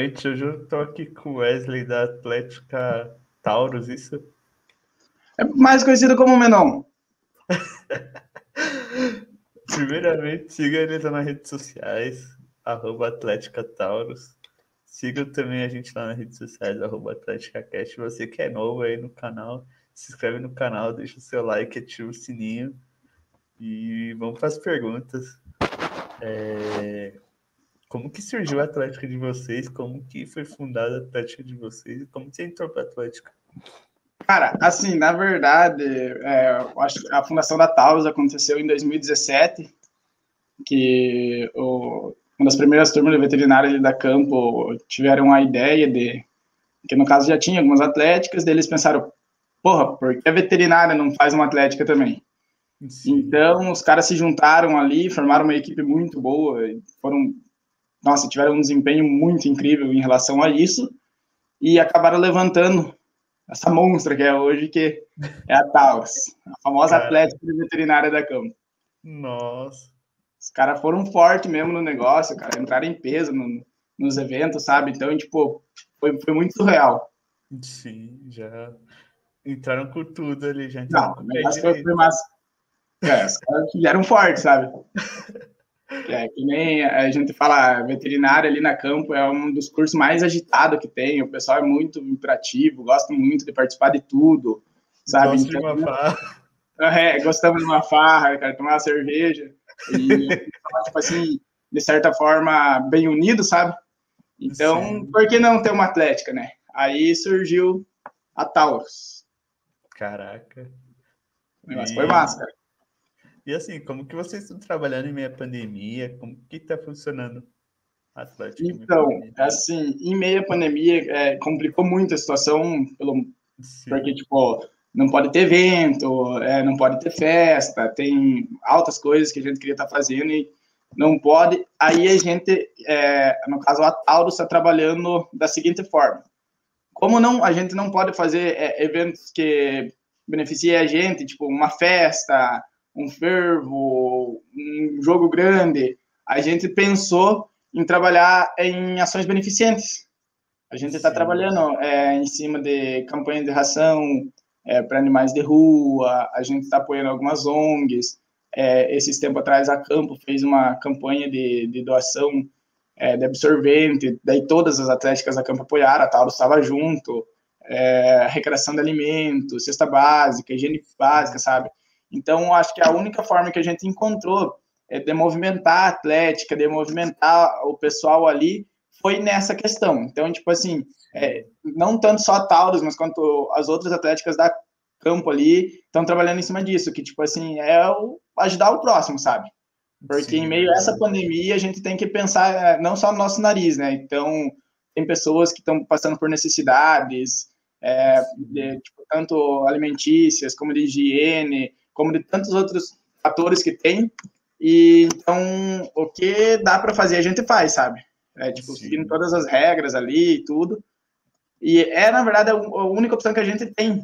Noite, hoje eu tô aqui com o Wesley da Atlética Taurus, isso? É mais conhecido como Menon. Primeiramente, siga eles nas redes sociais, arroba Atlética Taurus. Siga também a gente lá nas redes sociais, arroba AtléticaCast. Você que é novo aí no canal, se inscreve no canal, deixa o seu like, ativa o sininho. E vamos para as perguntas. É... Como que surgiu a Atlética de vocês? Como que foi fundada a Atlética de vocês? Como você entrou para a Atlética? Cara, assim, na verdade, é, acho que a fundação da Taurus aconteceu em 2017, que o, uma das primeiras turmas de veterinária da campo tiveram a ideia de que no caso já tinha algumas atléticas, deles pensaram, porra, por que a veterinária não faz uma atlética também? Sim. Então, os caras se juntaram ali, formaram uma equipe muito boa, foram, nossa, tiveram um desempenho muito incrível em relação a isso, e acabaram levantando essa monstra que é hoje, que é a Taurus, a famosa cara. atlética veterinária da campo. Nossa. Os caras foram fortes mesmo no negócio, cara, entraram em peso no, nos eventos, sabe? Então, tipo, foi, foi muito surreal. Sim, já entraram com tudo ali, gente. Não, mas foi, foi massa. É, os caras vieram fortes, sabe? É, que nem a gente fala, veterinária ali na campo é um dos cursos mais agitados que tem. O pessoal é muito imperativo, gosta muito de participar de tudo, sabe? Gosto então, de uma farra. É, gostamos de uma farra, cara, tomar uma cerveja. E, tipo assim, de certa forma, bem unido, sabe? Então, Sim. por que não ter uma atlética, né? Aí surgiu a Taurus. Caraca. O negócio e... foi massa, cara. E assim, como que vocês estão trabalhando em meio à pandemia? Como que está funcionando Atlético? Então, assim, em meio à pandemia, é, complicou muito a situação, pelo, porque, tipo, não pode ter evento, é, não pode ter festa, tem altas coisas que a gente queria estar tá fazendo e não pode. Aí a gente, é, no caso, a Taurus está trabalhando da seguinte forma. Como não, a gente não pode fazer é, eventos que beneficiem a gente, tipo uma festa, um fervo, um jogo grande, a gente pensou em trabalhar em ações beneficentes. A gente está trabalhando é, em cima de campanhas de ração é, para animais de rua, a gente está apoiando algumas ONGs. É, esses tempos atrás, a Campo fez uma campanha de, de doação é, de absorvente, daí todas as atléticas da Campo apoiaram, a Taurus estava junto, é, recreação de alimentos, cesta básica, higiene básica, sabe? Então, acho que a única forma que a gente encontrou é de movimentar a atlética, de movimentar o pessoal ali, foi nessa questão. Então, tipo assim, é, não tanto só a Taurus, mas quanto as outras atléticas da campo ali estão trabalhando em cima disso, que, tipo assim, é o, ajudar o próximo, sabe? Porque Sim, em meio a essa pandemia, a gente tem que pensar é, não só no nosso nariz, né? Então, tem pessoas que estão passando por necessidades, é, de, tipo, tanto alimentícias como de higiene, como de tantos outros fatores que tem. E então, o que dá para fazer, a gente faz, sabe? É, tipo, Sim. seguindo todas as regras ali e tudo. E é, na verdade, a única opção que a gente tem.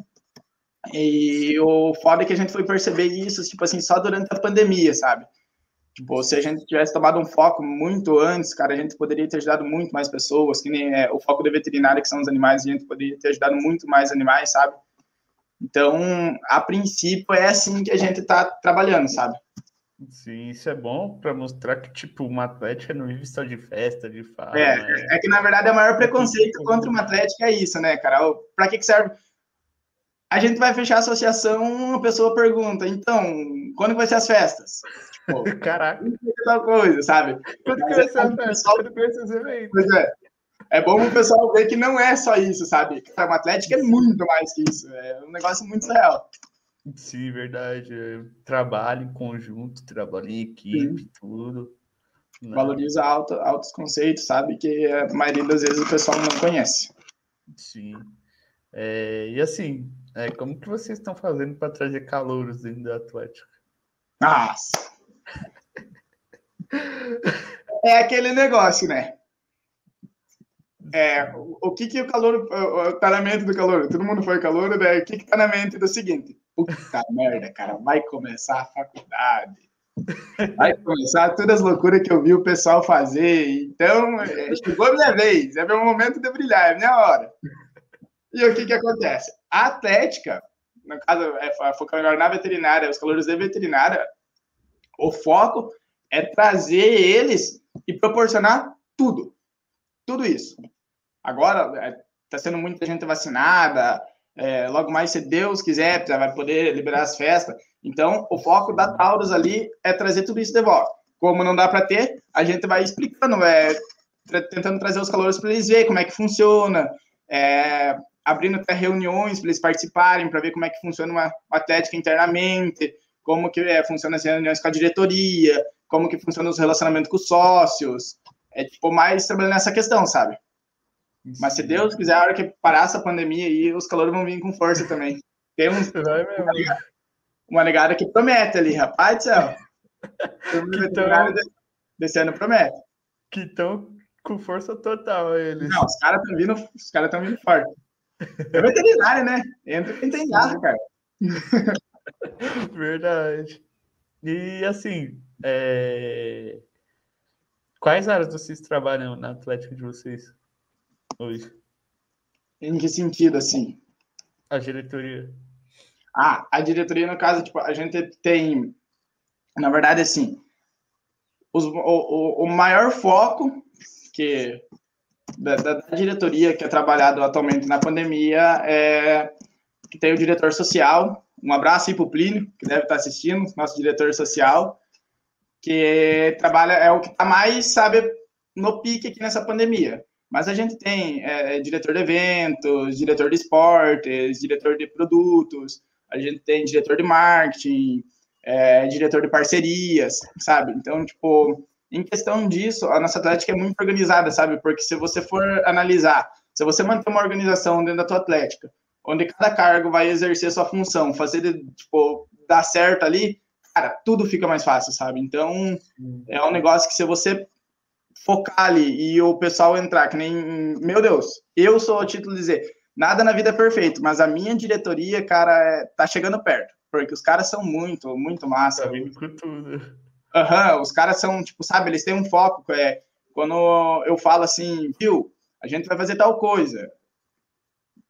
E o foda é que a gente foi perceber isso, tipo assim, só durante a pandemia, sabe? Tipo, se a gente tivesse tomado um foco muito antes, cara, a gente poderia ter ajudado muito mais pessoas, que nem é, o foco da veterinária, que são os animais, a gente poderia ter ajudado muito mais animais, sabe? Então, a princípio, é assim que a gente está trabalhando, sabe? Sim, isso é bom para mostrar que, tipo, uma atlética não vive só de festa, de fala. É, né? é que, na verdade, o maior preconceito contra uma atlética é isso, né, cara? Para que, que serve? A gente vai fechar a associação, a pessoa pergunta, então, quando vai ser as festas? Tipo, Caraca. Tal coisa, sabe? Quando que vai ser a festa? Quando que vai ser os eventos? Pois é é bom o pessoal ver que não é só isso, sabe? Uma atlética é muito mais que isso. É um negócio muito real. Sim, verdade. Trabalho em conjunto, trabalho em equipe, Sim. tudo. Né? Valoriza alto, altos conceitos, sabe? Que a maioria das vezes o pessoal não conhece. Sim. É, e assim, é, como que vocês estão fazendo para trazer calouros dentro da Atlética? Nossa! é aquele negócio, né? É, o que que o calor, tá na mente do calor? Todo mundo foi calor, né? O que que tá na mente do seguinte? Puta merda, cara, vai começar a faculdade. Vai começar todas as loucuras que eu vi o pessoal fazer. Então, é, chegou a minha vez, é meu momento de brilhar, é minha hora. E o que que acontece? A Atlética, no caso, é focando na veterinária, os calores de veterinária, o foco é trazer eles e proporcionar tudo. Tudo isso. Agora, está é, sendo muita gente vacinada, é, logo mais, se Deus quiser, vai poder liberar as festas. Então, o foco da Taurus ali é trazer tudo isso de volta. Como não dá para ter, a gente vai explicando, é, tentando trazer os calores para eles verem como é que funciona, é, abrindo até reuniões para eles participarem, para ver como é que funciona uma, uma atlética internamente, como que é, funciona as reuniões com a diretoria, como que funciona os relacionamentos com os sócios. É tipo mais trabalhando nessa questão, sabe? Mas se Deus quiser, a hora que parar essa pandemia aí, os calores vão vir com força também. Tem um, uma, negada, uma negada que promete ali, rapaz do céu. Tão, desse ano promete. Que estão com força total eles. Não, os caras estão vindo, os caras estão vindo forte. É veterinário, né? Entra quem tem garra, cara. Verdade. E assim, é... quais áreas vocês trabalham na Atlética de vocês? Hoje? Em que sentido, assim? A diretoria. Ah, a diretoria, no caso, tipo, a gente tem, na verdade, assim, os, o, o maior foco que da, da, diretoria que é trabalhado atualmente na pandemia é que tem o diretor social. Um abraço aí para o Plínio, que deve estar assistindo, nosso diretor social, que trabalha, é o que está mais, sabe, no pique aqui nessa pandemia. Mas a gente tem é, diretor de eventos, diretor de esportes, diretor de produtos, a gente tem diretor de marketing, é, diretor de parcerias, sabe? Então, tipo, em questão disso, a nossa atlética é muito organizada, sabe? Porque se você for analisar, se você manter uma organização dentro da tua atlética, onde cada cargo vai exercer sua função, fazer, tipo, dar certo ali, cara, tudo fica mais fácil, sabe? Então, é um negócio que se você focar ali e o pessoal entrar, que nem, meu Deus, eu sou o título de dizer, nada na vida é perfeito, mas a minha diretoria, cara, é, tá chegando perto, porque os caras são muito, muito massa. Tá vindo com tudo. Aham, uhum, os caras são, tipo, sabe, eles têm um foco, é, quando eu falo assim, viu, a gente vai fazer tal coisa,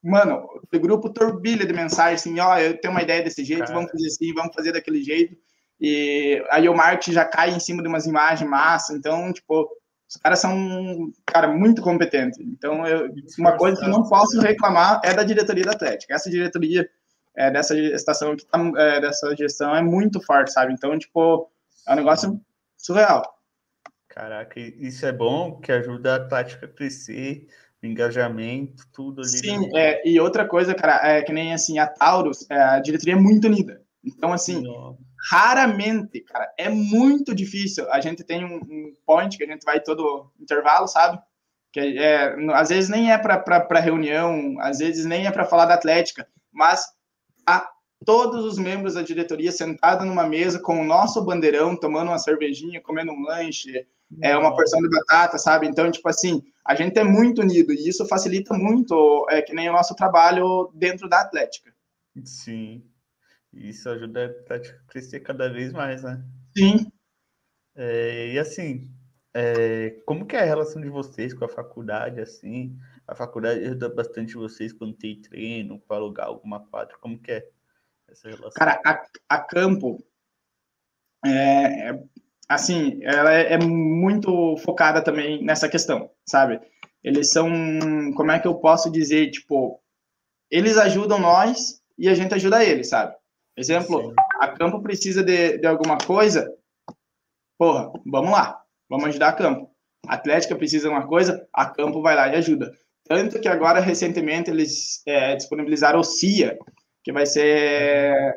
mano, o grupo turbilha de mensagem assim, ó, eu tenho uma ideia desse jeito, cara. vamos fazer assim, vamos fazer daquele jeito, e aí o marketing já cai em cima de umas imagens massa, então, tipo, os caras são, cara, muito competentes. Então, eu, uma coisa que eu não posso reclamar é da diretoria da Atlética. Essa diretoria é, dessa estação aqui, tá, é, dessa gestão é muito forte, sabe? Então, tipo, é um negócio surreal. Caraca, isso é bom, que ajuda a Atlética a crescer, engajamento, tudo ali. Sim, é, e outra coisa, cara, é que nem assim, a Taurus, é, a diretoria é muito unida. Então, assim, Nossa raramente, cara, é muito difícil. A gente tem um, um point que a gente vai todo intervalo, sabe? Que é, às vezes nem é para reunião, às vezes nem é para falar da Atlética, mas a todos os membros da diretoria sentados numa mesa com o nosso bandeirão, tomando uma cervejinha, comendo um lanche, é uma porção de batata, sabe? Então, tipo assim, a gente é muito unido e isso facilita muito, é que nem o nosso trabalho dentro da Atlética. Sim. Isso ajuda a crescer cada vez mais, né? Sim. É, e assim, é, como que é a relação de vocês com a faculdade, assim? A faculdade ajuda bastante vocês quando tem treino, para alugar alguma quadra, como que é essa relação? Cara, a, a Campo, é, é, assim, ela é, é muito focada também nessa questão, sabe? Eles são, como é que eu posso dizer, tipo, eles ajudam nós e a gente ajuda eles, sabe? Exemplo, a Campo precisa de, de alguma coisa, porra, vamos lá, vamos ajudar a Campo. A Atlética precisa de uma coisa, a Campo vai lá e ajuda. Tanto que agora, recentemente, eles é, disponibilizaram o CIA, que vai ser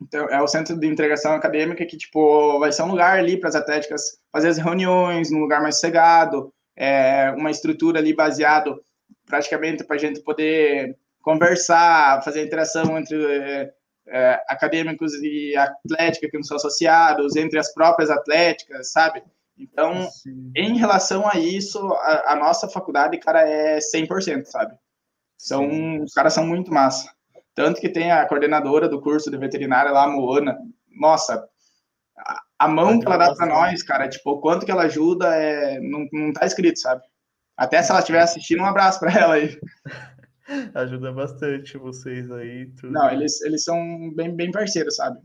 então, é o centro de integração acadêmica que, tipo, vai ser um lugar ali para as atléticas fazer as reuniões, num lugar mais cegado, é, uma estrutura ali baseado praticamente para a gente poder conversar, fazer interação entre é, acadêmicos e atlética que não são associados, entre as próprias atléticas, sabe? Então, Sim. em relação a isso, a, a, nossa faculdade, cara, é 100%, sabe? São, os caras são muito massa. Tanto que tem a coordenadora do curso de veterinária lá, a Moana. Nossa, a mão que ela dá para nós, cara, tipo, o quanto que ela ajuda, é, não, não tá escrito, sabe? Até se ela estiver assistindo, um abraço para ela aí. Ajuda bastante vocês aí. Tudo. Não, eles, eles são bem, bem parceiros, sabe?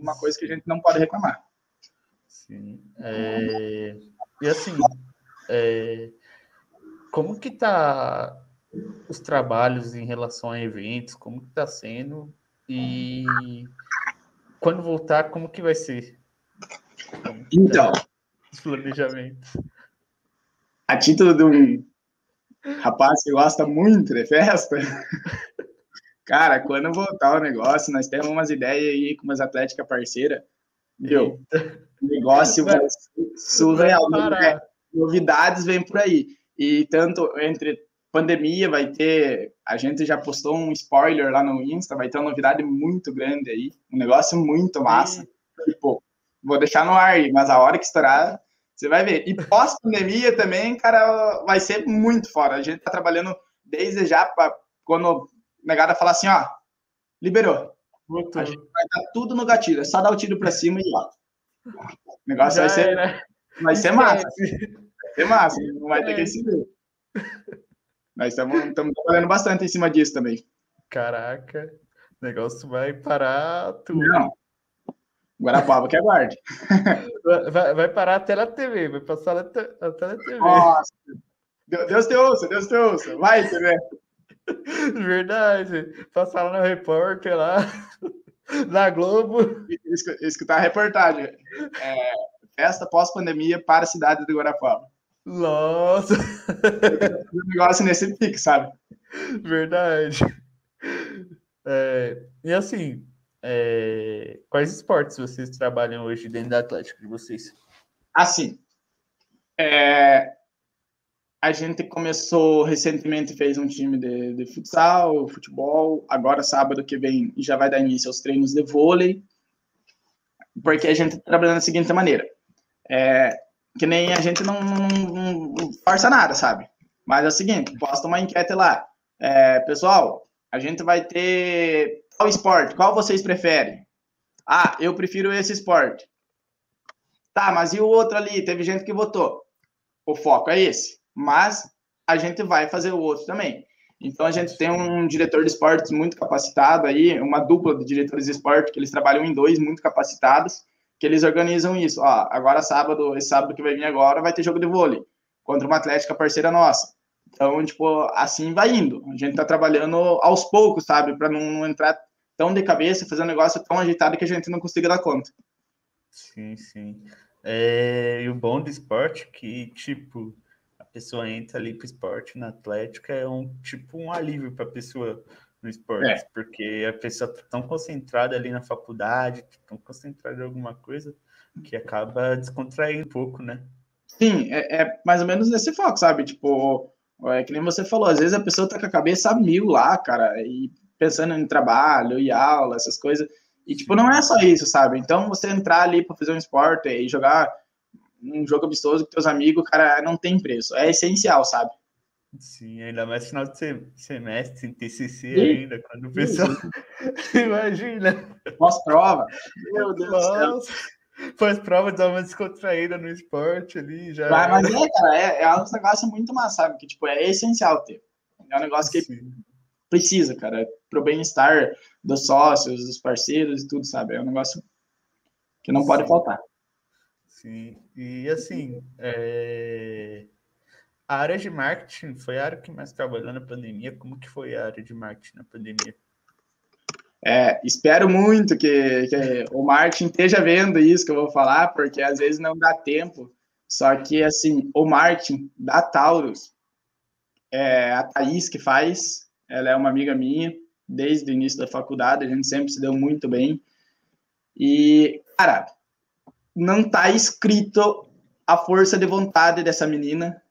Uma coisa que a gente não pode reclamar. Sim. É... E assim, é... como que tá os trabalhos em relação a eventos? Como que tá sendo? E quando voltar, como que vai ser? então, os planejamentos. A título de um rapaz que gosta muito de festa, cara, quando voltar o negócio, nós temos umas ideias aí com umas atléticas parceiras, viu? O negócio vai surreal. Né? Novidades vêm por aí. E tanto entre pandemia vai ter, a gente já postou um spoiler lá no Insta, vai ter uma novidade muito grande aí, um negócio muito massa. Tipo, vou deixar no ar mas a hora que estourar, você vai ver. E pós-pandemia também, cara, vai ser muito fora. A gente tá trabalhando desde já para quando negada falar assim, ó, liberou. Muito. A gente vai dar tudo no gatilho, é só dar o tiro para cima e ó. O negócio já vai ser, era. vai ser massa. Vai ser massa, não vai ter que se ver. Nós estamos trabalhando bastante em cima disso também. Caraca, o negócio vai parar tudo. Não, Guarapava que aguarde. Vai, vai parar até na TV, vai passar até na TV. Nossa, Deus te ouça, Deus te ouça. Vai, TV. Verdade. Passar lá no repórter, lá, na Globo. Escutar a reportagem. É, festa pós-pandemia para a cidade de Guarapava. Nossa! Um negócio nesse pique, sabe? Verdade. É, e assim, é, quais esportes vocês trabalham hoje dentro da Atlético de vocês? Assim, é, a gente começou recentemente, fez um time de, de, futsal, futebol. Agora, sábado que vem, já vai dar início aos treinos de vôlei. Porque a gente tá trabalhando da seguinte maneira: é, que nem a gente não, não, não, força nada, sabe? Mas é o seguinte: posta uma enquete lá. É, pessoal, a gente vai ter qual esporte? Qual vocês preferem? Ah, eu prefiro esse esporte. Tá, mas e o outro ali? Teve gente que votou. O foco é esse. Mas a gente vai fazer o outro também. Então a gente tem um diretor de esportes muito capacitado aí, uma dupla de diretores de esporte, que eles trabalham em dois, muito capacitados, que eles organizam isso. Ó, agora sábado, esse sábado que vai vir agora, vai ter jogo de vôlei contra uma atlética parceira nossa. Então, tipo, assim vai indo. A gente tá trabalhando aos poucos, sabe? Para não, não, entrar tão de cabeça, fazer um negócio tão agitado que a gente não consiga dar conta. Sim, sim. É, e o bom do esporte é que, tipo, a pessoa entra ali pro esporte na Atlética é um tipo um alívio para a pessoa no esporte, é. porque a pessoa tá tão concentrada ali na faculdade, tão concentrada em alguma coisa, que acaba descontraindo um pouco, né? Sim, é, é mais ou menos nesse foco, sabe? Tipo, é que nem você falou, às vezes a pessoa tá com a cabeça mil lá, cara, e pensando em trabalho e aula, essas coisas. E, tipo, não é só isso, sabe? Então, você entrar ali para fazer um esporte e jogar um jogo amistoso com teus amigos, cara, não tem preço. É essencial, sabe? Sim, ainda mais final de semestre, em TCC ainda, quando o pessoal... Imagina! Pós-prova. Meu Deus Nossa. do céu. Pós-prova, dá uma descontraída no esporte ali, já... Mas, mas é, cara, é, é um negócio muito massa, sabe? Que, tipo, é essencial ter. É um negócio que Sim. precisa, cara, pro bem-estar dos sócios, dos parceiros e tudo, sabe? É um negócio que não Sim. pode faltar. Sim, e assim, é... a área de marketing foi a área que mais trabalhou na pandemia. Como que foi a área de marketing na pandemia? É, espero muito que, que, o marketing esteja vendo isso que eu vou falar, porque às vezes não dá tempo. Só que, assim, o marketing da Taurus, é a Thaís que faz, ela é uma amiga minha, desde o início da faculdade, a gente sempre se deu muito bem. E, cara, não tá escrito a força de vontade dessa menina,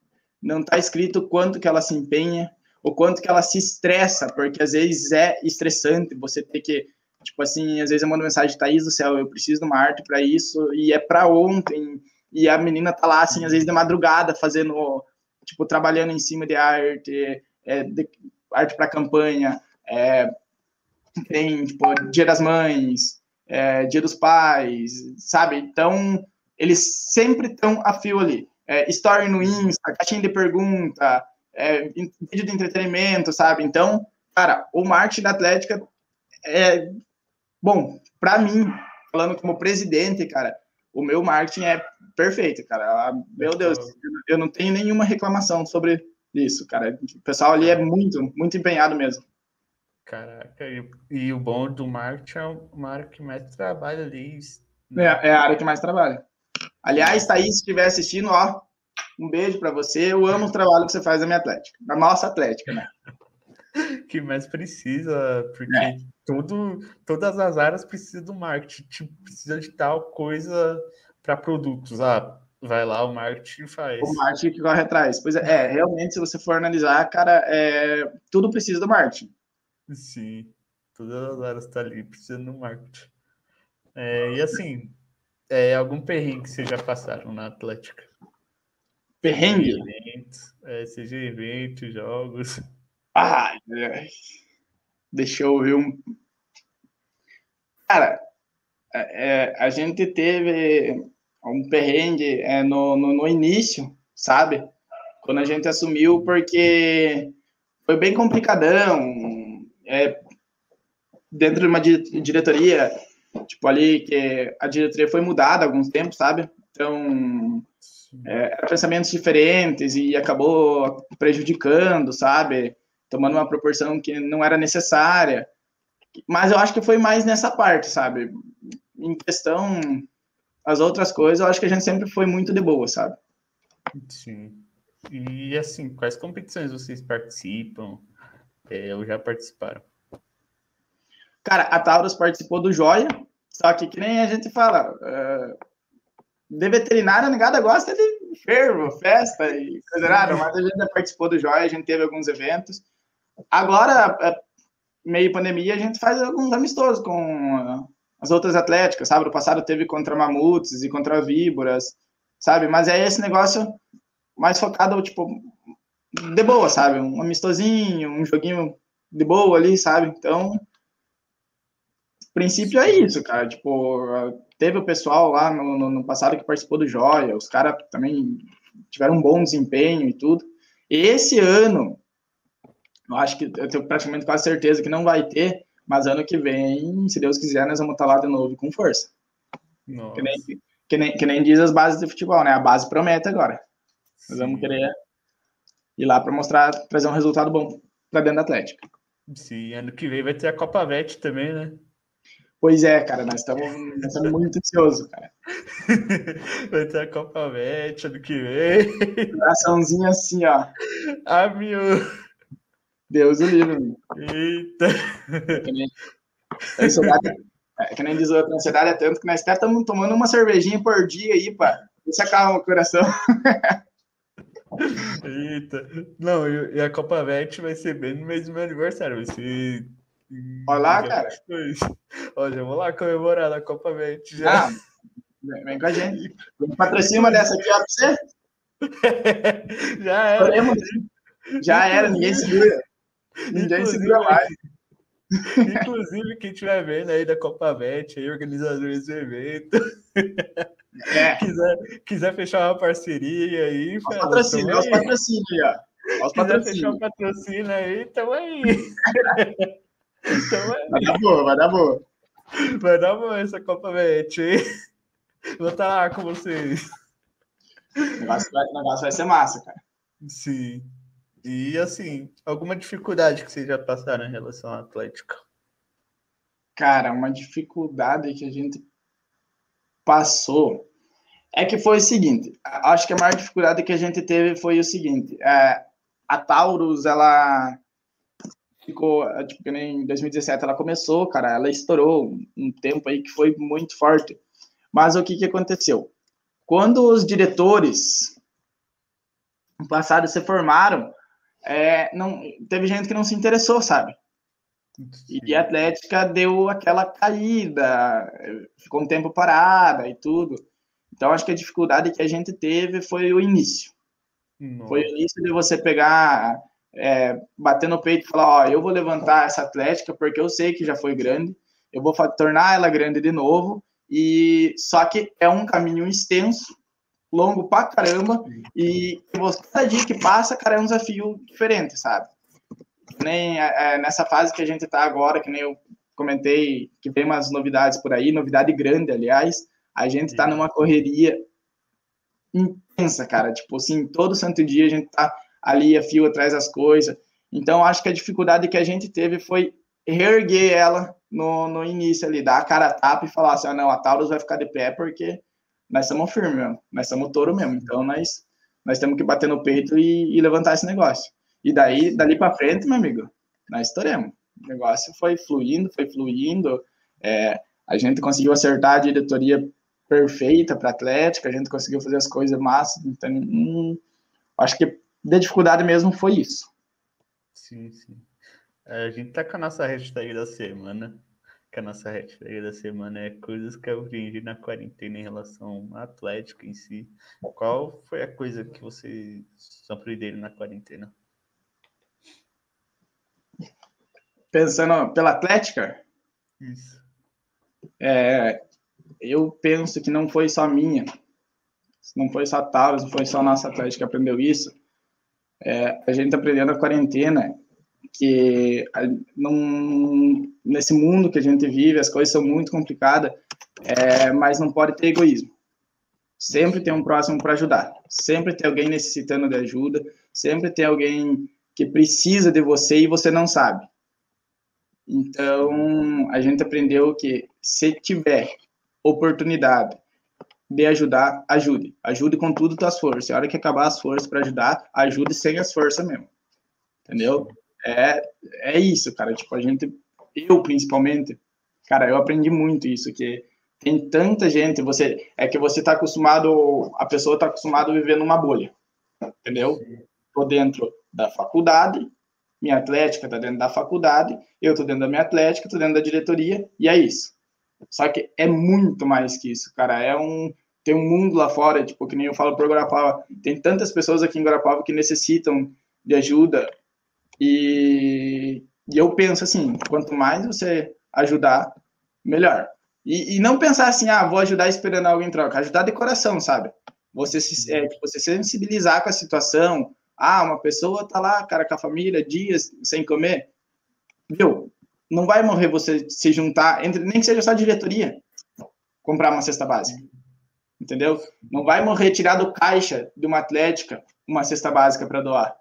não tá escrito quanto que ela se empenha, o quanto que ela se estressa, porque às vezes é estressante você ter que, tipo assim, às vezes eu mando mensagem, Thaís do céu, eu preciso de uma arte para isso, e é para ontem, e a menina tá lá, assim, às vezes de madrugada, fazendo, tipo, trabalhando em cima de arte, é, de, arte para campanha, é, tem, tipo, Dia das Mães, é, Dia dos Pais, sabe? Então, eles sempre estão a fio ali. É, story no Insta, caixinha de pergunta, é, vídeo de entretenimento, sabe? Então, cara, o marketing da Atlética é bom para mim, falando como presidente, cara. O meu marketing é perfeito, cara. Ah, meu Deus, eu não tenho nenhuma reclamação sobre isso, cara. O pessoal ali é muito, muito empenhado mesmo. Caraca, e, e o bom do marketing é uma área que mais trabalha ali. Né? É, é a área que mais trabalha. Aliás, Thaís, se estiver assistindo, ó, um beijo para você. Eu amo o trabalho que você faz na minha Atlética, na nossa Atlética, né? que mais precisa, porque é. tudo, todas as áreas precisam do marketing, tipo, precisa de tal coisa para produtos. Ah, vai lá, o marketing faz. O marketing que corre atrás. Pois é, é realmente, se você for analisar, cara, é, tudo precisa do marketing. Sim, todas as áreas estão tá ali, precisando do marketing. É, e assim, é, algum perrengue que vocês já passaram na Atlética? Perrengue? Eventos, é, seja eventos, jogos. Ah, deixa eu ver um. Cara, é, é, a gente teve um perrengue é, no, no, no, início, sabe? Quando a gente assumiu, porque foi bem complicadão. É, dentro de uma diretoria, tipo ali, que a diretoria foi mudada há alguns tempos, sabe? Então, é, pensamentos diferentes e acabou prejudicando, sabe? tomando uma proporção que não era necessária. Mas eu acho que foi mais nessa parte, sabe? Em questão as outras coisas, eu acho que a gente sempre foi muito de boa, sabe? Sim. E assim, quais competições vocês participam? É, ou já participaram? Cara, a Taurus participou do Joia, só que que nem a gente fala, uh, de veterinária, negada gosta de fervo, festa e coisa nada, mas a gente já participou do Joia, a gente teve alguns eventos. Agora, é, meio pandemia, a gente faz alguns amistosos com as outras atléticas, sabe? No passado teve contra mamutes e contra víboras, sabe? Mas é esse negócio mais focado, tipo, de boa, sabe? Um amistosinho, um joguinho de boa ali, sabe? Então, princípio é isso, cara. Tipo, teve o pessoal lá no, no, no passado que participou do Joia, os caras também tiveram um bom desempenho e tudo. Esse ano, eu acho que eu tenho praticamente quase certeza que não vai ter, mas ano que vem, se Deus quiser, nós vamos estar lá de novo com força. Que nem, que, nem, que nem diz as bases de futebol, né? A base promete agora. Nós vamos querer ir lá para mostrar, trazer um resultado bom para dentro da Atlética. Sim, ano que vem vai ter a Copa Vete também, né? Pois é, cara, nós estamos, muito ansiosos, cara. Vai ter a Copa Vete ano que vem. Coraçãozinho assim, ó. Ah, meu. Deus o livre. Eita! É que nem, ansiedade, é que nem diz outra, a ansiedade é tanto que nós até estamos tomando uma cervejinha por dia aí, pá. Isso acalma o coração. Eita! Não, e a Copa Vete vai ser bem no mês do meu aniversário. Vai ser. Olha lá, cara. Olha, eu vou lá comemorar a Copa Vete já. Ah, vem com a gente. Patrocina uma dessa aqui, ó, pra você. já era. Já era, ninguém segura. Ninguém segura mais. Inclusive, quem estiver vendo aí da Copa Vet, aí, organizadores do evento, é. quiser, quiser fechar uma parceria aí, os patrocínios, os patrocínios aí, ó. Os quiser fechar um patrocínio aí, tamo aí. Tamo aí. Vai dar boa, vai dar boa. Vai dar boa essa Copa Vet, hein? Vou estar lá com vocês. O negócio, vai, o negócio vai ser massa, cara. Sim. E assim, alguma dificuldade que vocês já passaram em relação ao Atlético? Cara, uma dificuldade que a gente passou é que foi o seguinte. Acho que a maior dificuldade que a gente teve foi o seguinte. É, a Taurus, ela ficou, tipo, em 2017 ela começou, cara, ela estourou um tempo aí que foi muito forte. Mas o que que aconteceu? Quando os diretores no passado se formaram, é, não, teve gente que não se interessou, sabe? E a Atlética deu aquela caída, ficou um tempo parada e tudo. Então, acho que a dificuldade que a gente teve foi o início. Nossa. Foi o início de você pegar, é, bater no peito e falar: Ó, eu vou levantar essa Atlética porque eu sei que já foi grande, eu vou tornar ela grande de novo, e só que é um caminho extenso, longo pra caramba, e cada dia que passa, cara, é um desafio diferente, sabe? Nem é, nessa fase que a gente tá agora, que nem eu comentei, que tem umas novidades por aí, novidade grande, aliás, a gente tá numa correria intensa, cara, tipo assim, todo santo dia a gente tá ali a fio atrás das coisas, então acho que a dificuldade que a gente teve foi reerguer ela no, no início ali, dar a cara a tapa e falar assim, ah, não, a Taurus vai ficar de pé porque nós estamos firmes mesmo, nós somos touro mesmo, então nós, nós temos que bater no peito e, e levantar esse negócio. E daí, dali para frente, meu amigo, nós estouramos. O negócio foi fluindo, foi fluindo, é, a gente conseguiu acertar a diretoria perfeita para Atlética, a gente conseguiu fazer as coisas massas, então hum, acho que a dificuldade mesmo foi isso. Sim, sim. A gente tá com a nossa hashtag da semana. Que a nossa hashtag da semana é coisas que eu aprendi na quarentena em relação à Atlética em si. Qual foi a coisa que vocês aprenderam na quarentena? Pensando pela Atlética? Isso. É, eu penso que não foi só minha. Não foi só a Taurus, não foi só a nossa Atlética que aprendeu isso. É, a gente aprendeu na quarentena que nesse mundo que a gente vive, as coisas são muito complicadas, é, mas não pode ter egoísmo. Sempre tem um próximo para ajudar, sempre tem alguém necessitando de ajuda, sempre tem alguém que precisa de você e você não sabe. Então, a gente aprendeu que se tiver oportunidade de ajudar, ajude. Ajude com tudo as forças. A hora que acabar as forças para ajudar, ajude sem as forças mesmo. Entendeu? é, é isso, cara. Tipo, a gente, eu principalmente, cara, eu aprendi muito isso, que tem tanta gente, você, é que você tá acostumado, a pessoa tá acostumada a viver numa bolha, entendeu? Tô dentro da faculdade, minha atlética tá dentro da faculdade, eu tô dentro da minha atlética, tô dentro da diretoria, e é isso. Só que é muito mais que isso, cara. É um, tem um mundo lá fora, tipo, que nem eu falo pro Guarapava, tem tantas pessoas aqui em Guarapava que necessitam de ajuda, e, e eu penso assim, quanto mais você ajudar, melhor. E, e, não pensar assim, ah, vou ajudar esperando algo em troca. Ajudar de coração, sabe? Você se, é, tipo, você sensibilizar com a situação. Ah, uma pessoa tá lá, cara, com a família, dias sem comer. Viu? Não vai morrer você se juntar, entre, nem que seja só diretoria, comprar uma cesta básica. Entendeu? Não vai morrer tirar do caixa de uma atlética uma cesta básica para doar.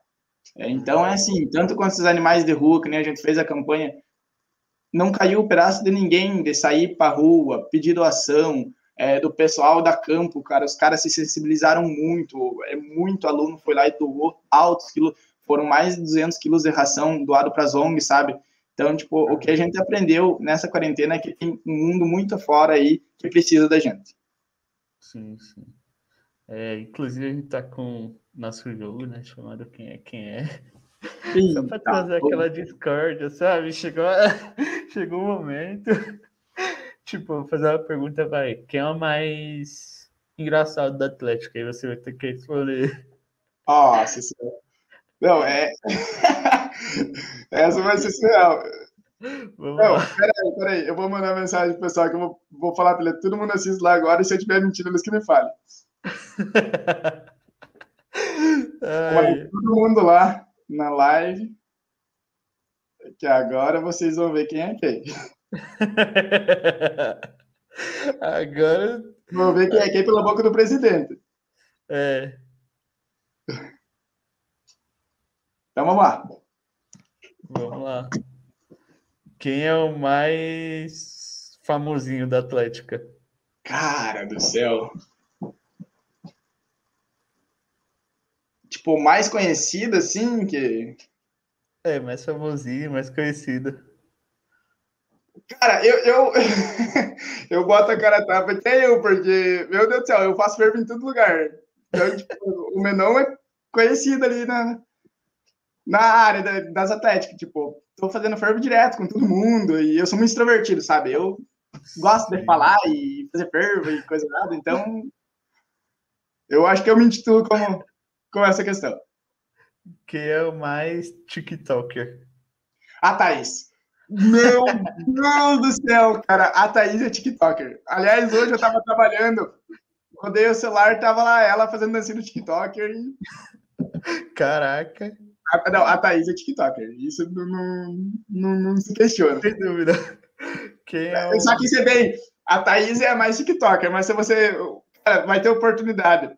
É, então, é assim, tanto com esses animais de rua, que nem a gente fez a campanha, não caiu o pedaço de ninguém de sair para rua, pedir doação, é, do pessoal da campo, cara, os caras se sensibilizaram muito, é muito aluno foi lá e doou altos quilos, foram mais de 200 quilos de ração doado para as ONGs, sabe? Então, tipo, o que a gente aprendeu nessa quarentena é que tem um mundo muito fora aí que precisa da gente. Sim, sim. É, inclusive, a gente tá com nosso jogo, né? Chamado Quem é Quem é. Sim, Só pra tá. trazer aquela discórdia, sabe? Chegou, chegou um momento. tipo, fazer uma pergunta, vai. Quem é o mais engraçado do Atlético? Aí você vai ter que responder. Nossa senhora. Não, é. Essa vai ser surreal. Vamos não, lá. peraí, peraí. Eu vou mandar mensagem pro pessoal que eu vou, vou falar pra ele. Todo mundo assiste lá agora e se eu tiver mentindo, eles que me falem. todo mundo lá na live. Que agora vocês vão ver quem é quem. Agora. Vou ver quem é quem pela boca do presidente. É. Então vamos lá. Vamos lá. Quem é o mais famosinho da Atlética? Cara do céu. tipo, mais conhecida, assim, que... É, mais famosinho, mais conhecida. Cara, eu, eu, eu boto a cara tapa até eu, porque, meu Deus do céu, eu faço fervo em todo lugar. Então, tipo, o Menon é conhecido ali na, na área da, das atléticas, tipo, tô fazendo fervo direto com todo mundo, e eu sou muito extrovertido, sabe? Eu gosto de falar e fazer fervo e coisa nada, então eu acho que eu me intitulo como com essa questão. Quem é o mais TikToker? A Thaís. Meu Deus do céu, cara. A Thaís é TikToker. Aliás, hoje eu tava trabalhando, rodei o celular, tava lá ela fazendo dancinha no TikToker. E... Caraca. A, não, a Thaís é TikToker. Isso não, não, não, não se questiona. Sem dúvida. Quem é o... Só que você vê, a Thaís é a mais TikToker, mas se você. Cara, vai ter oportunidade.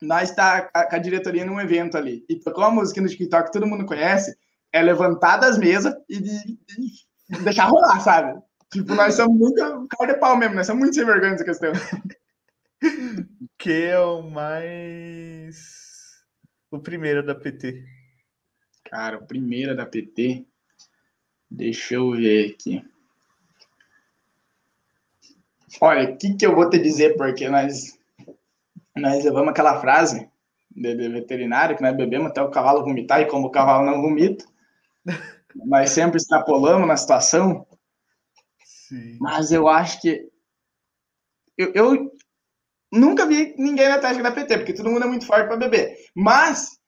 Nós está com a diretoria num evento ali e tocou uma música no TikTok que todo mundo conhece é levantar das mesas e, de, de deixar rolar, sabe? Tipo, nós somos muito cara de pau mesmo, nós somos muito sem vergonha nessa questão. Que é o mais. O primeiro da PT. Cara, o primeiro da PT. Deixa eu ver aqui. Olha, o que, que eu vou te dizer, porque nós, nós levamos aquela frase de, de veterinário, que nós bebemos até o cavalo vomitar, e como o cavalo não vomita, mas sempre extrapolamos na situação. Sim. Mas eu acho que. Eu, eu nunca vi ninguém na tática da PT, porque todo mundo é muito forte para beber. Mas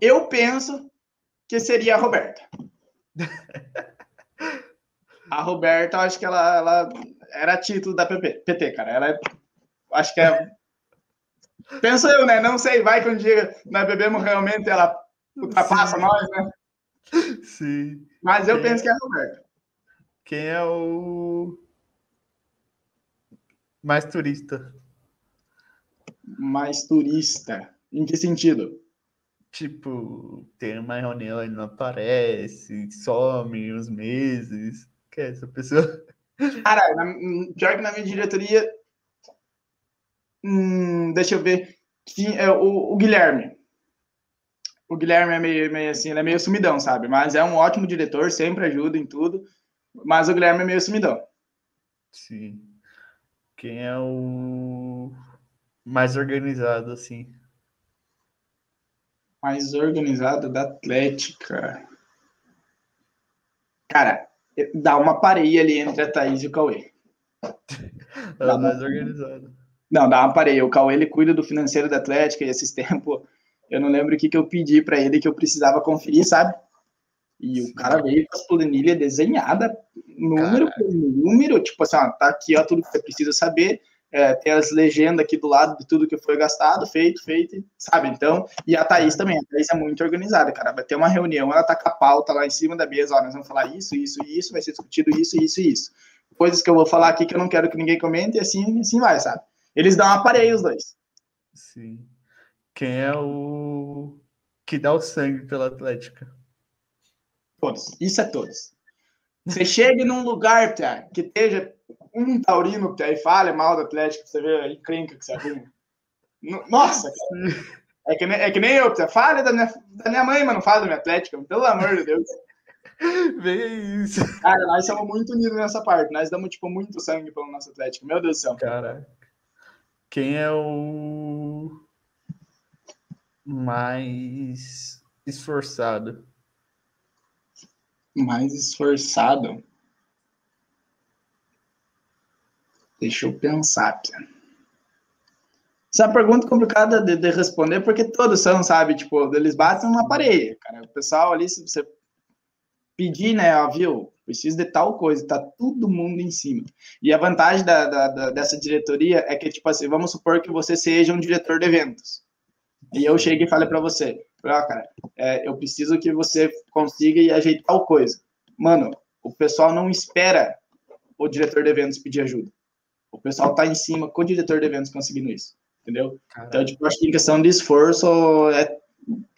eu penso que seria a Roberta. a Roberta, eu acho que ela, ela era título da PP, PT, cara. Ela é, acho que é. Penso eu, né? Não sei, vai que um dia nós bebemos realmente, ela ultrapassa Sim. nós, né? Sim. Mas eu Quem penso que é a Roberta. Quem é o mais turista? Mais turista? Em que sentido? Tipo, tem uma reunião e não aparece, some uns meses. Que é essa pessoa? Cara, na, pior que na minha diretoria. Hum, deixa eu ver. é, o, o Guilherme o Guilherme é meio, meio assim, ele é meio sumidão, sabe? Mas é um ótimo diretor, sempre ajuda em tudo. Mas o Guilherme é meio sumidão. Sim. Quem é o mais organizado, assim? Mais organizado da Atlética. Cara, dá uma pareia ali entre a Thaís e o Cauê. Ela é mais organizado. Não, dá uma pareia. O Cauê ele cuida do financeiro da Atlética e esses tempos eu não lembro o que, que eu pedi para ele que eu precisava conferir, sabe? E o cara veio com as planilhas desenhadas, número Caralho. por número, tipo assim, ó, tá aqui ó, tudo que você precisa saber, é, tem as legendas aqui do lado de tudo que foi gastado, feito, feito, sabe? Então, e a Thaís também, a Thaís é muito organizada, cara. Vai ter uma reunião, ela tá com a pauta lá em cima da mesa, ó, nós vamos falar isso, isso e isso, vai ser discutido isso, isso e isso. Coisas que eu vou falar aqui que eu não quero que ninguém comente, e assim, assim vai, sabe? Eles dão uma os dois. Sim. Quem é o que dá o sangue pela Atlética? Todos. Isso é todos. Você chega num lugar, Pia, que esteja um taurino Pia, e fale mal do Atlético, você vê a encrenca que você arruma. Nossa, cara. É que, nem, é que nem eu, Pia. Fale da minha, da minha mãe, mas não fala da minha Atlética. Pelo amor de Deus. Vê isso. Cara, nós somos muito unidos nessa parte. Nós damos, tipo, muito sangue pelo nosso Atlético. Meu Deus do céu. Cara, quem é o mais esforçado? Mais esforçado? Deixa eu pensar. Essa é uma pergunta complicada de, de, responder, porque todos são, sabe? Tipo, eles batem uma parede, cara. O pessoal ali, se você pedir, né, ó, viu? Preciso de tal coisa, tá todo mundo em cima. E a vantagem da, da, da, dessa diretoria é que, tipo assim, vamos supor que você seja um diretor de eventos. E eu chego e falo para você, ah, cara, é, eu preciso que você consiga e ajeitar tal coisa. Mano, o pessoal não espera o diretor de eventos pedir ajuda. O pessoal tá em cima com o diretor de eventos conseguindo isso, entendeu? Caramba. Então, tipo, acho que em questão de esforço, é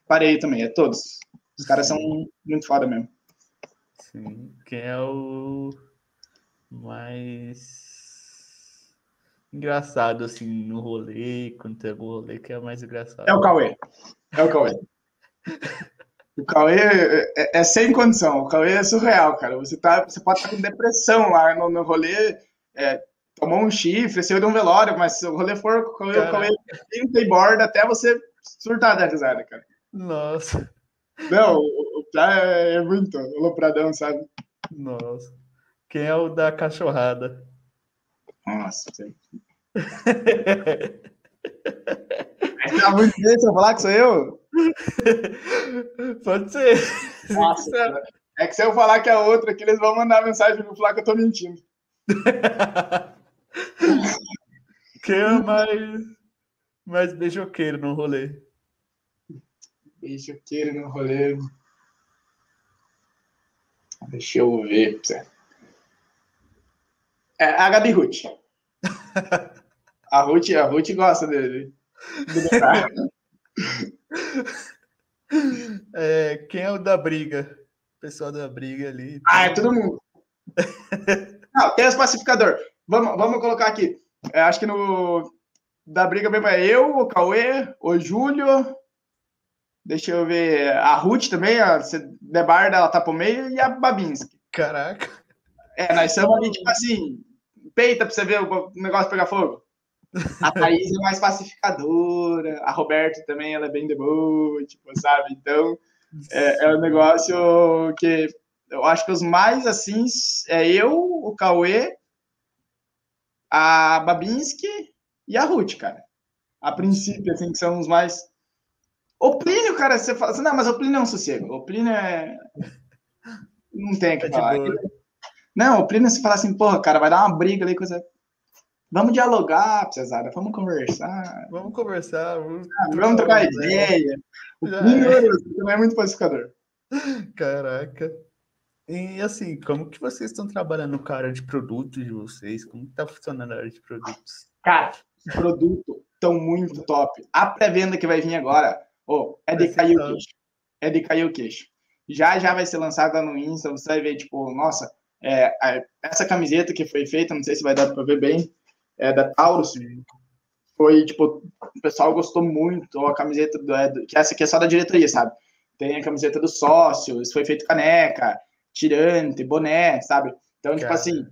parei também, é todos. Os caras são muito foda mesmo. Sim. Quem é o mais engraçado, assim, no rolê, quando tem algum rolê que é mais engraçado. É o Cauê. É o Cauê. o Cauê é, é, é, sem condição. O Cauê é surreal, cara. Você, tá, você pode estar com depressão lá no, no rolê, é, tomou um chifre, saiu de um velório, mas se o rolê for o Cauê, o Cauê pinta e borda até você surtar da risada, cara. Nossa. Não, o, o é muito alopradão, sabe? Nossa. Quem é o da cachorrada? Nossa, sei. tá muito bem se eu falar que sou eu? Pode ser. Nossa, É que se eu falar que é outra, que eles vão mandar mensagem no Flá que eu tô mentindo. Quem é mais, mais beijoqueiro no rolê? Beijoqueiro no rolê. Deixa eu ver. É a Gabi Ruth. A Ruth, a Ruth gosta dele. É, quem é o da briga? O pessoal da briga ali. Ah, é todo mundo. Não, tem os pacificador. Vamos, vamos colocar aqui. É, acho que no da briga mesmo é eu, o Cauê, o Júlio. Deixa eu ver. A Ruth também, a Debarda, ela tá pro meio, e a Babinski. Caraca. É, nós somos ali, tipo assim, peita pra você ver o negócio pegar fogo. A Thaís é mais pacificadora, a Roberta também, ela é bem de boa, tipo, sabe? Então, é, é um negócio que eu acho que os mais, assim, é eu, o Cauê, a Babinski e a Ruth, cara. A princípio, assim, que são os mais... O Plínio, cara, você fala assim, não, mas o Plínio é um sossego. O Plínio é... Não tem que é falar. Não, o Plínio, se falar assim, porra, cara, vai dar uma briga ali, coisa... Vamos dialogar, Cesara, vamos conversar. Vamos conversar, vamos, ah, vamos trocar ideia. O não é muito pacificador. Caraca. E assim, como que vocês estão trabalhando com a área de produtos de vocês? Como está funcionando a área de produtos? Cara, produto tão muito top. A pré-venda que vai vir agora, oh, é de cair o queixo. É de cair o queixo. Já já vai ser lançada no Insta, você vai ver, tipo, nossa, é, essa camiseta que foi feita, não sei se vai dar para ver bem, é, da Taurus, foi, tipo, o pessoal gostou muito, a camiseta, do, é, que essa aqui é só da diretoria, sabe? Tem a camiseta do sócio, isso foi feito caneca, tirante, boné, sabe? Então, tipo cara. tipo assim,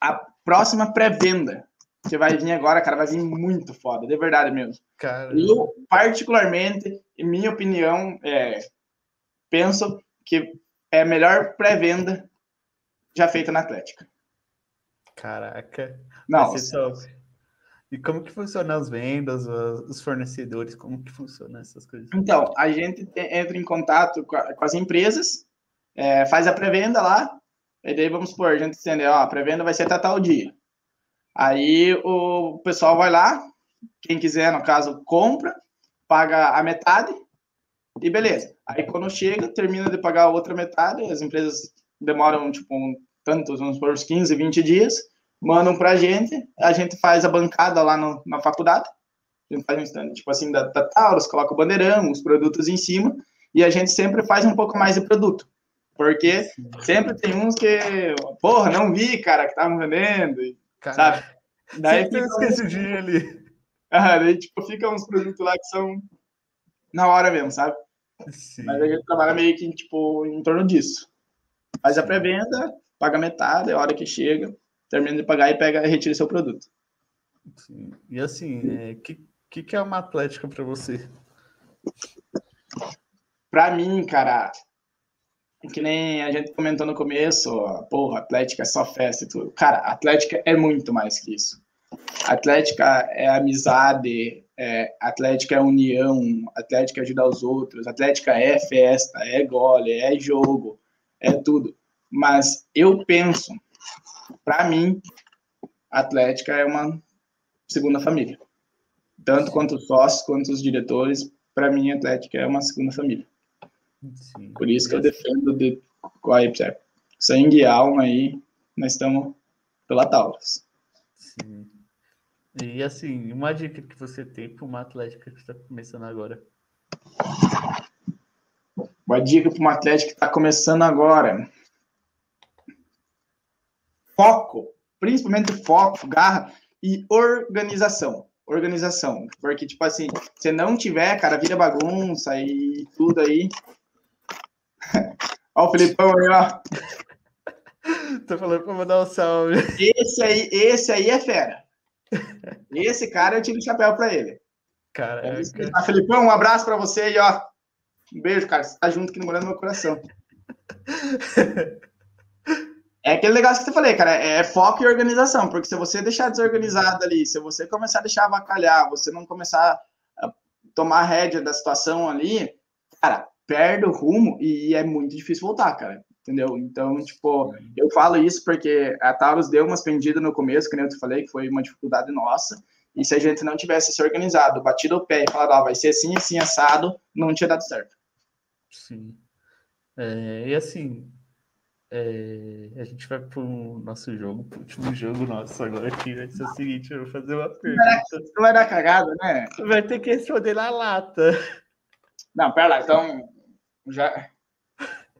a próxima pré-venda que vai vir agora, cara, vai vir muito foda, de verdade mesmo. Cara. Eu, particularmente, em minha opinião, é, penso que é a melhor pré-venda já feita na Atlética. Caraca. Não. E como que funciona as vendas, os fornecedores, como que funciona essas coisas? Então, a gente entra em contato com, as empresas, é, faz a pré-venda lá, e daí vamos supor, a gente entende, ó, a pré-venda vai ser até tal dia. Aí o pessoal vai lá, quem quiser, no caso, compra, paga a metade, e beleza. Aí quando chega, termina de pagar a outra metade, as empresas demoram, tipo, um, tantos, uns 15, 20 dias, mandam para a gente, a gente faz a bancada lá no, na faculdade, a gente faz um stand, tipo assim, da, da Taurus, coloca o bandeirão, os produtos em cima, e a gente sempre faz um pouco mais de produto. Porque sempre tem uns que, porra, não vi, cara, que estavam vendendo, sabe? Daí fica esquece uns... dia ali. Ah, daí, tipo, fica uns produtos lá que são na hora mesmo, sabe? Sim. Mas a gente trabalha meio que, tipo, em torno disso. Faz a pré-venda, paga metade, a hora que chega, termina de pagar e pega retira seu produto. Sim. E assim, o é, que, que, que é uma atlética para você? Para mim, cara, que nem a gente comentou no começo, porra, Atlética é só festa e tudo. Cara, Atlética é muito mais que isso. Atlética é amizade, é, Atlética é união, Atlética é ajudar os outros, Atlética é festa, é gole, é jogo, é tudo. Mas eu penso para mim, Atlética é uma segunda família. Tanto quanto os sócios, quanto os diretores, para mim, Atlética é uma segunda família. Sim. Por isso que eu defendo de é, sangue e alma aí, nós estamos pela Taurus. Sim. E assim, uma dica que você tem para uma Atlética que está começando agora? Uma dica para uma Atlética que está começando agora foco, principalmente foco, garra e organização. Organização. Porque, tipo assim, se não tiver, cara, vira bagunça e tudo aí. ó o Felipão aí, ó. Tô falando pra mandar um salve. Esse aí, esse aí é fera. Esse cara eu tiro o chapéu pra ele. Cara, é, ah, Felipão, um abraço pra você aí, ó. Um beijo, cara. Você tá junto aqui no Morando no meu coração. É aquele negócio que eu falei, cara, é foco e organização, porque se você deixar desorganizado ali, se você começar a deixar avacalhar, você não começar a tomar a rédea da situação ali, cara, perde o rumo e é muito difícil voltar, cara. Entendeu? Então, tipo, eu falo isso porque a Taurus deu umas pendidas no começo, que nem eu te falei, que foi uma dificuldade nossa. E se a gente não tivesse se organizado, batido o pé e falado, ó, vai ser assim, assim, assado, não tinha dado certo. Sim. É, e assim, é, a gente vai pro nosso jogo, pro último jogo nosso agora aqui. Vai ser o seguinte: eu vou fazer uma pergunta. Não vai dar cagada, né? Vai ter que responder na lata. Não, pera lá, então. Já,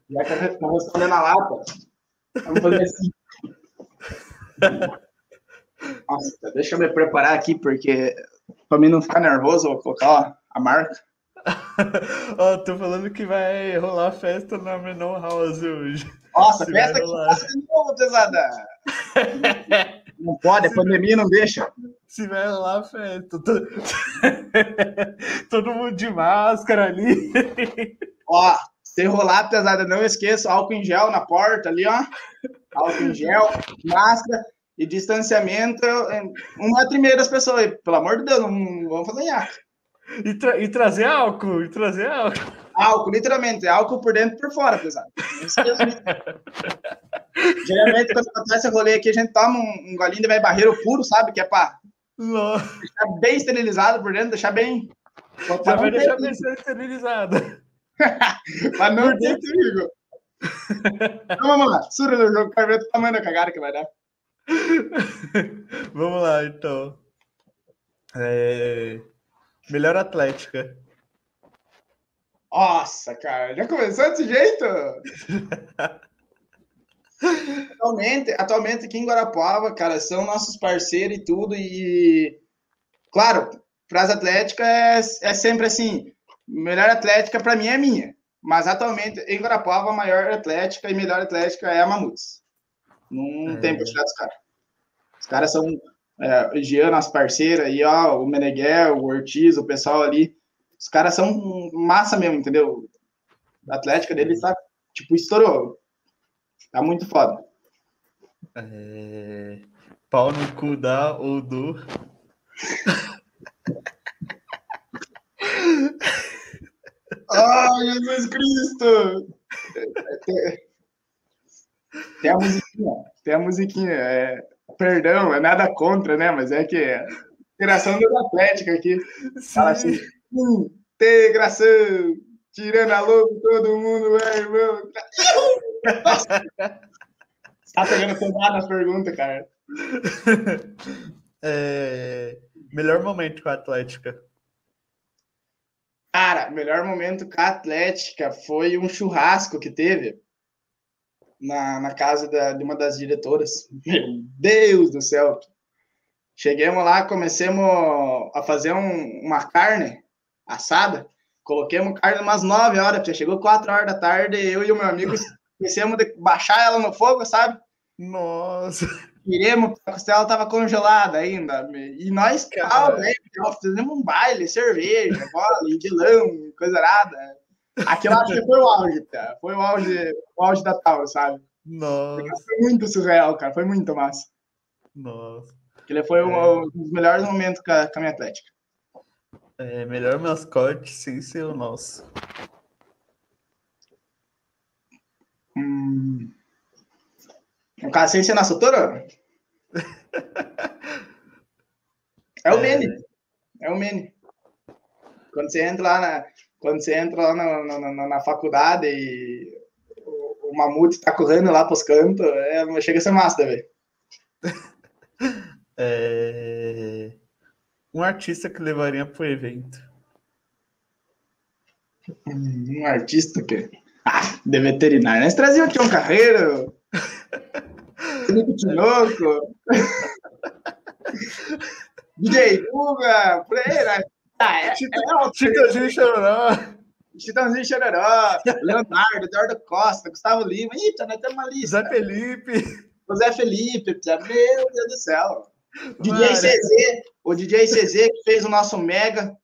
já que eu vou responder na lata, vamos fazer assim. Nossa, deixa eu me preparar aqui, porque para mim não ficar nervoso, eu vou colocar ó, a marca. Ó, oh, tô falando que vai rolar festa na Menon House hoje. Nossa, Se festa que de novo, pesada. Não pode, a pandemia não deixa. Se vai rolar festa. Todo... Todo mundo de máscara ali. Ó, se rolar, pesada, não esqueça, álcool em gel na porta ali, ó. Álcool em gel, máscara e distanciamento. Um metro e meio das pessoas. Pelo amor de Deus, não vamos fazer nhaca. E, tra e, trazer álcool, e trazer álcool. Álcool, literalmente, álcool por dentro e por fora, pesado. Geralmente, quando acontece esse rolê aqui, a gente toma um, um golinho de vai barreiro puro, sabe? Que é pra Nossa. deixar bem esterilizado por dentro, deixar bem. Já vai deixar bem esterilizado. Mas não tem perigo. Então vamos lá, sura no jogo, quero ver o tamanho da cagada que vai dar. vamos lá, então. É... Melhor Atlética. Nossa, cara, já começou desse jeito? atualmente, atualmente aqui em Guarapuava, cara, são nossos parceiros e tudo. E, claro, Frase Atlética é, é sempre assim: melhor Atlética para mim é minha. Mas atualmente em Guarapuava, a maior Atlética e melhor Atlética é a Mamutes. Não é. tem pra tirar dos caras. Os caras são é, Jean, as parceiras, aí, ó, o Meneghel, o Ortiz, o pessoal ali, os caras são massa mesmo, entendeu? A Atlética dele tá, tipo, estourou. Tá muito foda. É... Pau no cu da ou do. Ai, Jesus Cristo! Tem, a musiquinha, tem a musiquinha. É perdão, é nada contra, né? Mas é que é integração da Atlética aqui. Sim. Fala assim, integração, tirando a louco, todo mundo é irmão. tá pegando pesado nas perguntas, cara. É... Melhor momento com a Atlética. Cara, melhor momento com a Atlética foi um churrasco que teve na, na casa da, de uma das diretoras. Meu Deus do céu! Chegamos lá, comecemos a fazer um, uma carne assada. Coloquemos carne umas 9 horas, já chegou 4 horas da tarde, eu e o meu amigo comecemos a baixar ela no fogo, sabe? Nossa! Tiremos, a costela estava congelada ainda. E nós, calma, né? Fizemos um baile, cerveja, bola, dilão, coisa nada. Aquilo acho que foi o auge, cara. Foi o auge, o auge da tal, sabe? Nossa. Foi muito surreal, cara. Foi muito massa. Nossa. Aquele foi é. um, dos melhores momentos com a, com a minha Atlética. É, melhor mascote sem ser o nosso. Hum. No caso, sem ser nosso touro? É o é. Mene. É o Mene. Quando você entra lá na, quando você entra lá na, na, na faculdade e o, o mamute tá correndo lá pros cantos, é, chega a ser massa, velho. É... Um artista que levaria pro evento. Um artista que. Ah, de veterinário. Nós trazíamos aqui um carreiro. Felipe Tinoco. DJ Guga, né? Ah, é, Chitãozinho Chororó. Chitãozinho Chororó, Leonardo, Eduardo Costa, Gustavo Lima. Eita, nós temos uma lista. Zé Felipe. José Felipe, meu Deus do céu. DJ CZ, o DJ CZ que fez o nosso Mega.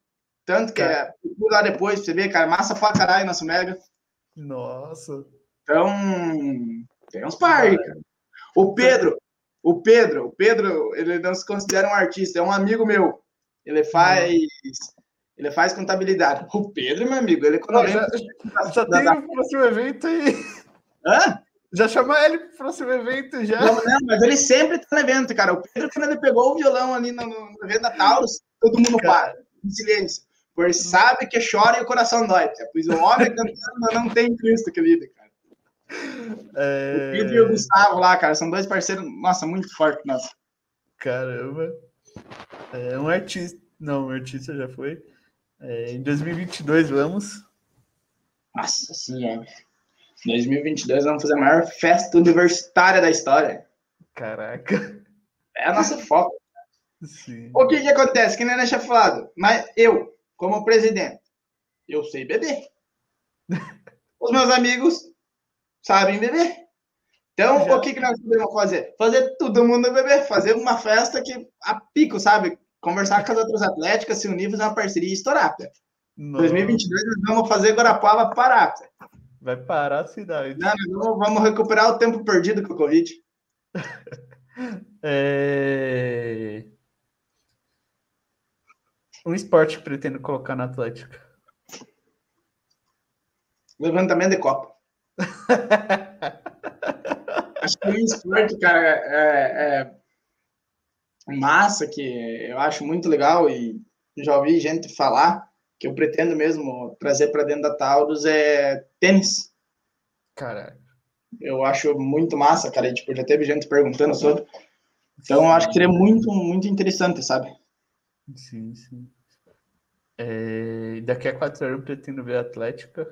Tanto que é, lá depois pra você ver, cara, massa pra caralho nosso Mega. Nossa. Então, tem uns par cara. O Pedro, o Pedro, o Pedro, ele não se considera um artista, é um amigo meu. Ele faz Ele faz contabilidade. O Pedro, meu amigo, ele economiza. Já, já tem o próximo evento aí. Hã? Já chamar ele pro próximo evento já. Não, não, mas ele sempre tá no evento, cara. O Pedro, quando ele pegou o violão ali no, no evento da Taurus, todo mundo cara. para, em silêncio. Porque sabe que chora e o coração dói. Pois o homem cantando não tem Cristo que lida, cara. É... O Pedro e o Gustavo lá, cara, são dois parceiros, nossa, muito fortes, nossa. Caramba. É um artista. Não, um artista já foi. É, em 2022, vamos. Nossa senhora. Em 2022, vamos fazer a maior festa universitária da história. Caraca. É a nossa foto. Sim. O que que acontece? Que nem deixa falado. Mas eu, como presidente, eu sei beber. Os meus amigos sabem beber. Então, Já. o que, que nós podemos fazer? Fazer todo mundo beber, fazer uma festa que a pico, sabe? Conversar com as outras atléticas, se unir, fazer uma parceria e estourar. Em 2022, nós vamos fazer Guarapava parar. Vai parar a cidade. Não, vamos recuperar o tempo perdido com o Covid. é... Um esporte que pretendo colocar na Atlética. Levantamento de copo. Acho que um esporte, cara, é, é, massa, que eu acho muito legal e já ouvi gente falar, que eu pretendo mesmo trazer para dentro da Taurus, é tênis. Caraca. Eu acho muito massa, cara. E, tipo, já teve gente perguntando sobre. Então, eu acho que seria muito, muito interessante, sabe? Sim, sim. É, daqui a quatro anos eu pretendo ver a Atlética.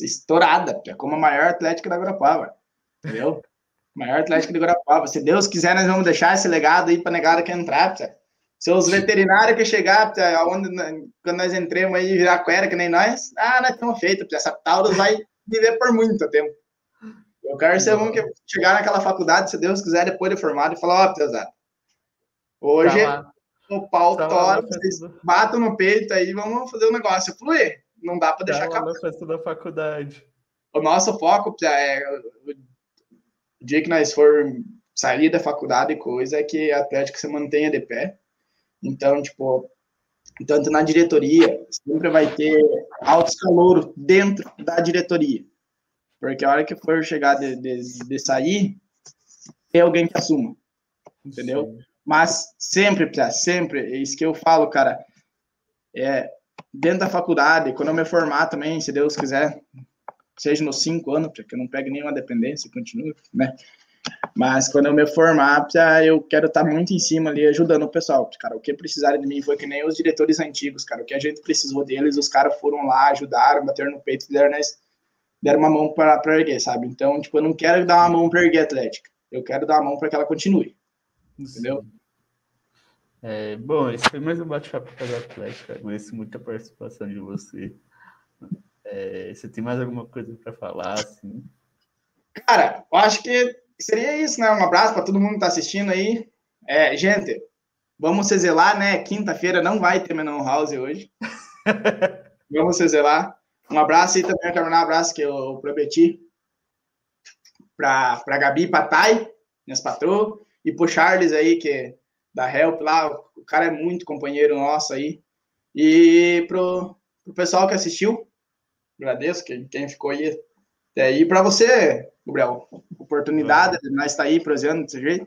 Estourada, é como a maior Atlética da Guarapava. Entendeu? maior Atlética de Guarapava. Se Deus quiser, nós vamos deixar esse legado aí para negada que entrar. Pia. Se os veterinários que chegar, pia, onde, quando nós entremos aí virar cuera, que nem nós, ah, nós estamos feitos. Essa Taurus vai viver por muito tempo. Eu quero ser um que chegar naquela faculdade, se Deus quiser, depois de formado, e falar, ó, oh, hoje tá o pau tá tora, vocês batam no peito aí, vamos fazer o um negócio fluir. Não dá para deixar acabar. festa da faculdade. O nosso foco é o dia que nós for sair da faculdade e coisa, é que a Atlético se mantenha de pé. Então, tipo, tanto na diretoria, sempre vai ter altos calouros dentro da diretoria. Porque a hora que for chegar de, de, de sair, tem alguém que assuma. Entendeu? Sim. Mas sempre, sempre, é isso que eu falo, cara. É, dentro da faculdade, quando eu me formar também, se Deus quiser, seja nos cinco anos, porque eu não pego nenhuma dependência, continua, né? Mas quando eu me formar, eu quero estar muito em cima ali, ajudando o pessoal. Cara, o que precisaram de mim foi que nem os diretores antigos, cara. O que a gente precisou deles, os caras foram lá, ajudaram, bateram no peito, deram, deram uma mão para erguer, sabe? Então, tipo, eu não quero dar uma mão para erguer a Atlética. Eu quero dar uma mão para que ela continue. Entendeu? É, bom, esse foi mais um bate-papo para a Atlética. Agradeço muito a participação de você. É, você tem mais alguma coisa para falar, assim? Cara, eu acho que seria isso, né? Um abraço para todo mundo que está assistindo aí. É, gente, vamos se zelar, né? Quinta-feira não vai ter Menon House hoje. vamos se zelar. Um abraço aí também, quero mandar um abraço que eu prometi para a Gabi, para Thay, minhas patroas, e pro Charles aí, que da Help lá, o cara é muito companheiro nosso aí. E pro, pro pessoal que assistiu, agradeço quem, quem ficou aí até aí. Para você, Gabriel, oportunidade de nós estar tá aí prosseando desse jeito.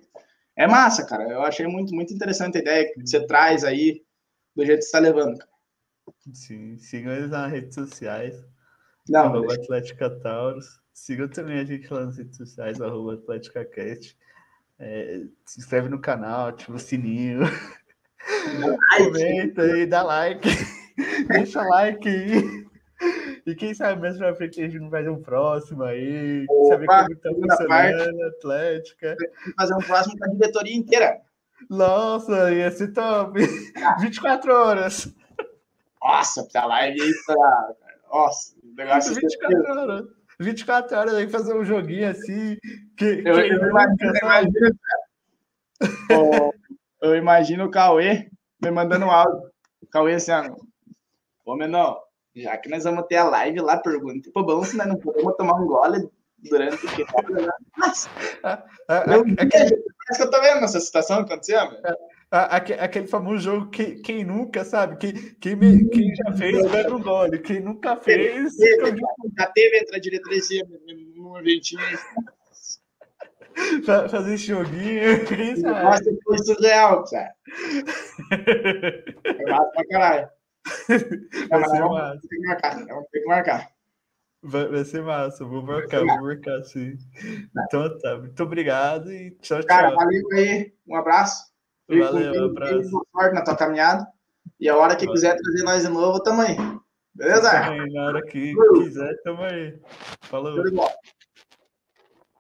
É massa, cara. Eu achei muito, muito interessante a ideia que você traz aí do jeito que você está levando, cara. Sim, sigam eles nas redes sociais. Não, arroba Atlética Taurus. Sigam também a gente lá nas redes sociais, arroba Atlética Cast. É, se inscreve no canal, ativa o sininho. Comenta aí, dá like. Deixa like aí. E quem sabe mais pra frente a gente não faz um próximo aí. Opa, saber como tá funcionando, parte, Atlética. Fazer um próximo com a diretoria inteira. Nossa, ia ser top. Ah. 24 horas. Nossa, pra live aí pra. Nossa, o negócio 24 é horas. 24 horas aí fazer um joguinho assim. Que, eu, que eu, imagino, eu, imagino, eu imagino o Cauê me mandando um áudio. O Cauê assim, ó. Ô, menor, já que nós vamos ter a live lá, pergunta pro Balanço, nós não podemos tomar um gole durante o que Mas, é, é, é, é que... que eu tô vendo essa situação acontecendo, aquele famoso jogo que quem nunca, sabe? Quem, quem, me, quem já fez, leva um gole. Quem nunca fez. Teve, já teve entre a diretoria num eventinho. Fazer esse joguinho. Nossa, foi surreal, cara. É massa pra caralho. Não, mas vamos ter que marcar, vamos ter que marcar. Vai, vai ser massa, vou marcar, vou marcar sim. Então tá, muito obrigado e tchau, tchau. Cara, valeu aí, um abraço. Valeu, um abraço. sorte na tua caminhada. E a hora que valeu. quiser trazer nós de novo, tamo aí. Beleza? Também, na hora que quiser, tamo aí. Falou.